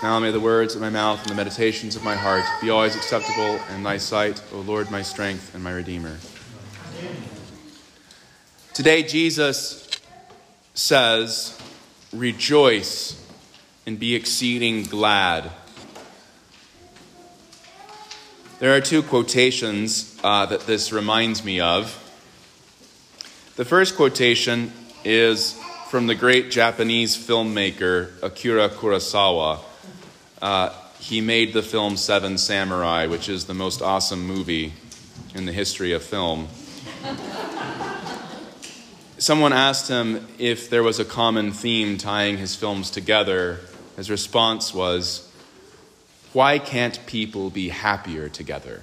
Now may the words of my mouth and the meditations of my heart be always acceptable in thy sight, O Lord, my strength and my Redeemer. Today, Jesus says, Rejoice and be exceeding glad. There are two quotations uh, that this reminds me of. The first quotation is from the great Japanese filmmaker Akira Kurosawa. Uh, he made the film Seven Samurai, which is the most awesome movie in the history of film. Someone asked him if there was a common theme tying his films together. His response was, Why can't people be happier together?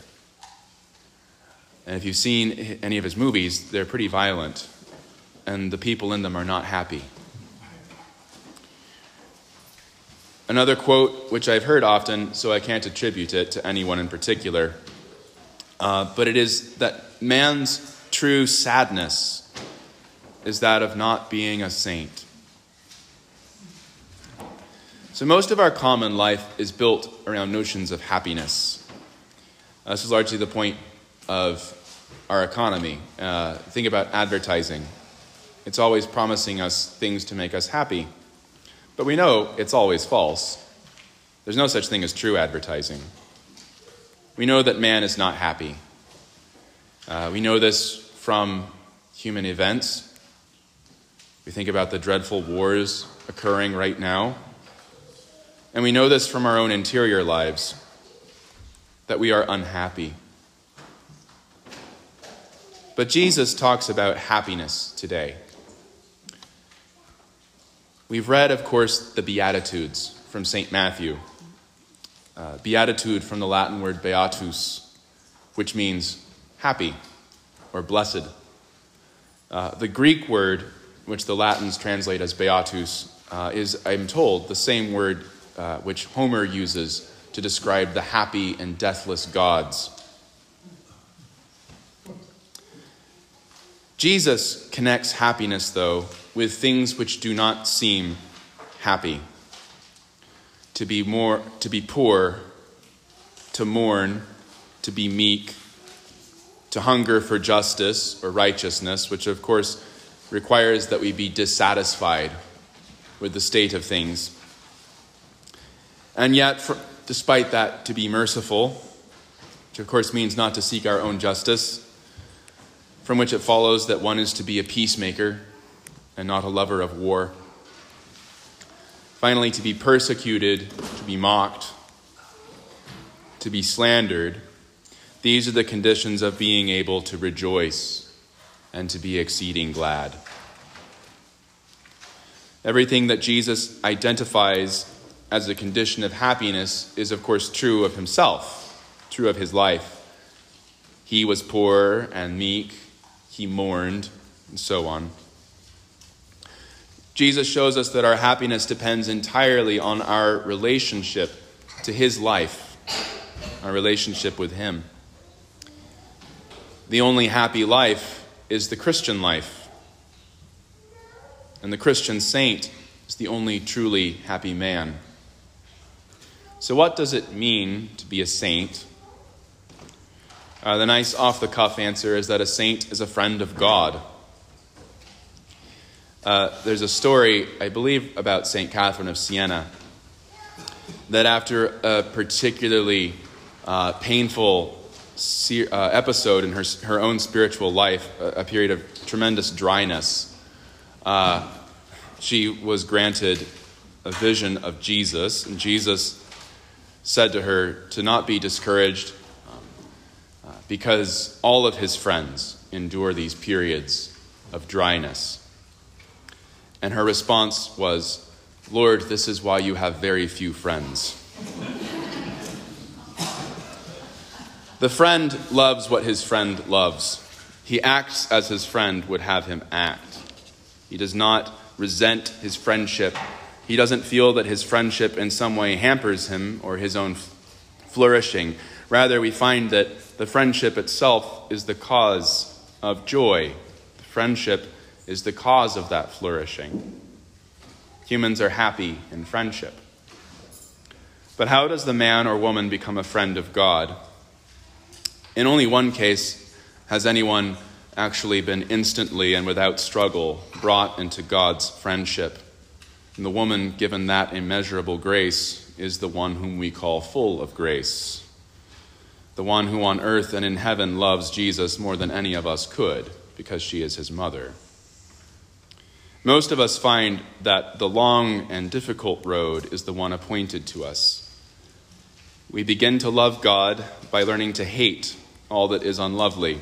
And if you've seen any of his movies, they're pretty violent, and the people in them are not happy. Another quote, which I've heard often, so I can't attribute it to anyone in particular, uh, but it is that man's true sadness is that of not being a saint. So, most of our common life is built around notions of happiness. Uh, this is largely the point of our economy. Uh, think about advertising, it's always promising us things to make us happy. But we know it's always false. There's no such thing as true advertising. We know that man is not happy. Uh, we know this from human events. We think about the dreadful wars occurring right now. And we know this from our own interior lives that we are unhappy. But Jesus talks about happiness today. We've read, of course, the Beatitudes from St. Matthew. Uh, beatitude from the Latin word beatus, which means happy or blessed. Uh, the Greek word, which the Latins translate as beatus, uh, is, I'm told, the same word uh, which Homer uses to describe the happy and deathless gods. Jesus connects happiness, though, with things which do not seem happy. To be more to be poor, to mourn, to be meek, to hunger for justice or righteousness, which of course requires that we be dissatisfied with the state of things. And yet, for, despite that, to be merciful, which of course means not to seek our own justice, from which it follows that one is to be a peacemaker and not a lover of war. Finally, to be persecuted, to be mocked, to be slandered. These are the conditions of being able to rejoice and to be exceeding glad. Everything that Jesus identifies as a condition of happiness is, of course, true of himself, true of his life. He was poor and meek, he mourned, and so on. Jesus shows us that our happiness depends entirely on our relationship to His life, our relationship with Him. The only happy life is the Christian life. And the Christian saint is the only truly happy man. So, what does it mean to be a saint? Uh, the nice off the cuff answer is that a saint is a friend of God. Uh, there's a story, I believe, about St. Catherine of Siena that after a particularly uh, painful uh, episode in her, her own spiritual life, a, a period of tremendous dryness, uh, she was granted a vision of Jesus, and Jesus said to her to not be discouraged because all of his friends endure these periods of dryness. And her response was, Lord, this is why you have very few friends. the friend loves what his friend loves. He acts as his friend would have him act. He does not resent his friendship. He doesn't feel that his friendship in some way hampers him or his own flourishing. Rather, we find that the friendship itself is the cause of joy. The friendship is the cause of that flourishing. Humans are happy in friendship. But how does the man or woman become a friend of God? In only one case has anyone actually been instantly and without struggle brought into God's friendship. And the woman given that immeasurable grace is the one whom we call full of grace. The one who on earth and in heaven loves Jesus more than any of us could, because she is his mother. Most of us find that the long and difficult road is the one appointed to us. We begin to love God by learning to hate all that is unlovely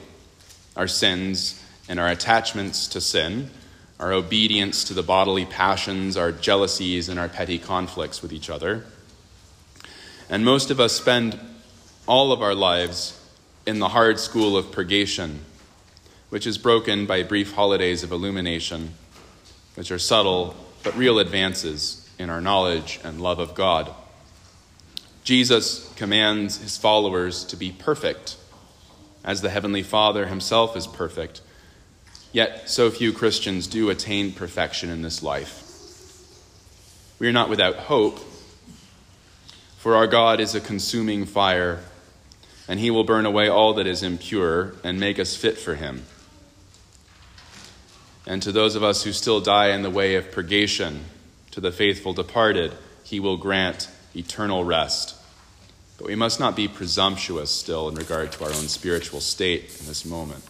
our sins and our attachments to sin, our obedience to the bodily passions, our jealousies, and our petty conflicts with each other. And most of us spend all of our lives in the hard school of purgation, which is broken by brief holidays of illumination, which are subtle but real advances in our knowledge and love of God. Jesus commands his followers to be perfect as the Heavenly Father himself is perfect. Yet, so few Christians do attain perfection in this life. We are not without hope, for our God is a consuming fire, and he will burn away all that is impure and make us fit for him. And to those of us who still die in the way of purgation, to the faithful departed, he will grant eternal rest. But we must not be presumptuous still in regard to our own spiritual state in this moment.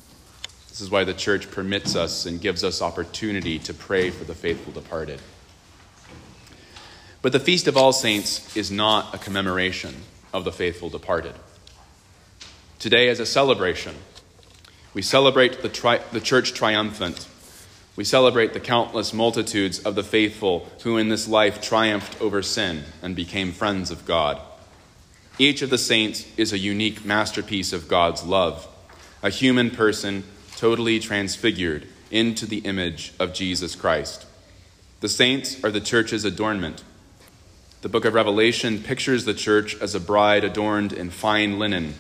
This is why the church permits us and gives us opportunity to pray for the faithful departed. But the Feast of All Saints is not a commemoration of the faithful departed. Today is a celebration. We celebrate the, tri- the church triumphant. We celebrate the countless multitudes of the faithful who in this life triumphed over sin and became friends of God. Each of the saints is a unique masterpiece of God's love, a human person totally transfigured into the image of Jesus Christ. The saints are the church's adornment. The book of Revelation pictures the church as a bride adorned in fine linen,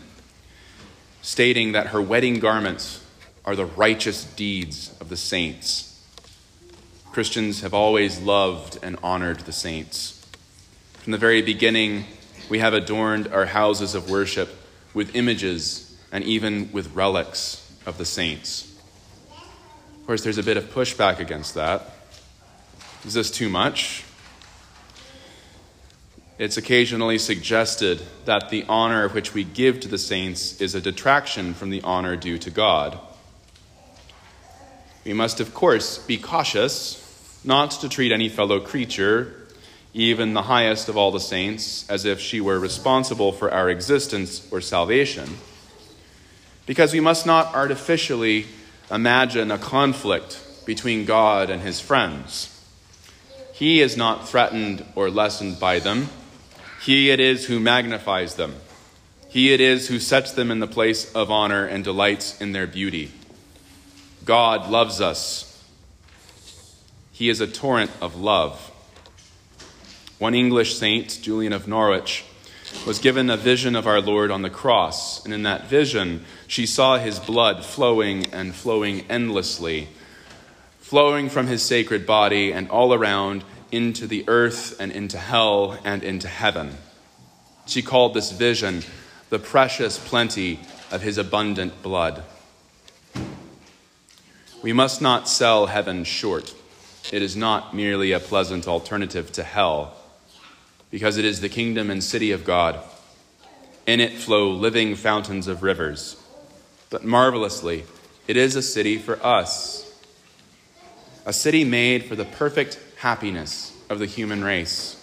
stating that her wedding garments are the righteous deeds of the saints. Christians have always loved and honored the saints. From the very beginning, we have adorned our houses of worship with images and even with relics of the saints. Of course, there's a bit of pushback against that. Is this too much? It's occasionally suggested that the honor which we give to the saints is a detraction from the honor due to God. We must, of course, be cautious not to treat any fellow creature even the highest of all the saints, as if she were responsible for our existence or salvation. Because we must not artificially imagine a conflict between God and his friends. He is not threatened or lessened by them. He it is who magnifies them. He it is who sets them in the place of honor and delights in their beauty. God loves us. He is a torrent of love. One English saint, Julian of Norwich, was given a vision of our Lord on the cross, and in that vision, she saw his blood flowing and flowing endlessly, flowing from his sacred body and all around into the earth and into hell and into heaven. She called this vision the precious plenty of his abundant blood. We must not sell heaven short. It is not merely a pleasant alternative to hell because it is the kingdom and city of God. In it flow living fountains of rivers. But marvelously, it is a city for us, a city made for the perfect happiness of the human race.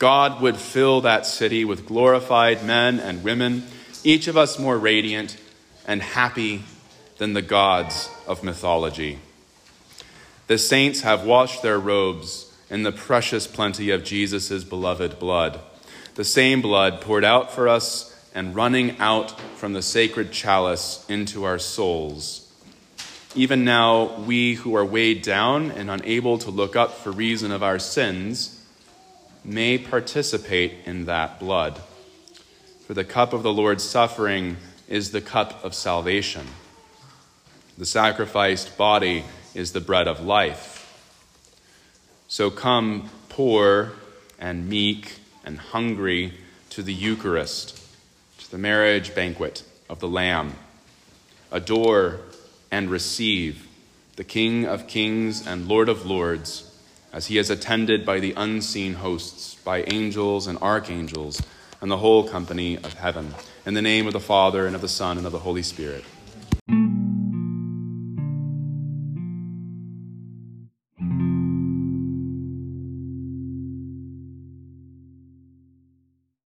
God would fill that city with glorified men and women, each of us more radiant and happy than the gods of mythology. The saints have washed their robes in the precious plenty of Jesus' beloved blood, the same blood poured out for us and running out from the sacred chalice into our souls. Even now, we who are weighed down and unable to look up for reason of our sins may participate in that blood. For the cup of the Lord's suffering is the cup of salvation. The sacrificed body is the bread of life. So come poor and meek and hungry to the Eucharist, to the marriage banquet of the Lamb. Adore and receive the King of kings and Lord of lords, as he is attended by the unseen hosts, by angels and archangels, and the whole company of heaven. In the name of the Father, and of the Son, and of the Holy Spirit.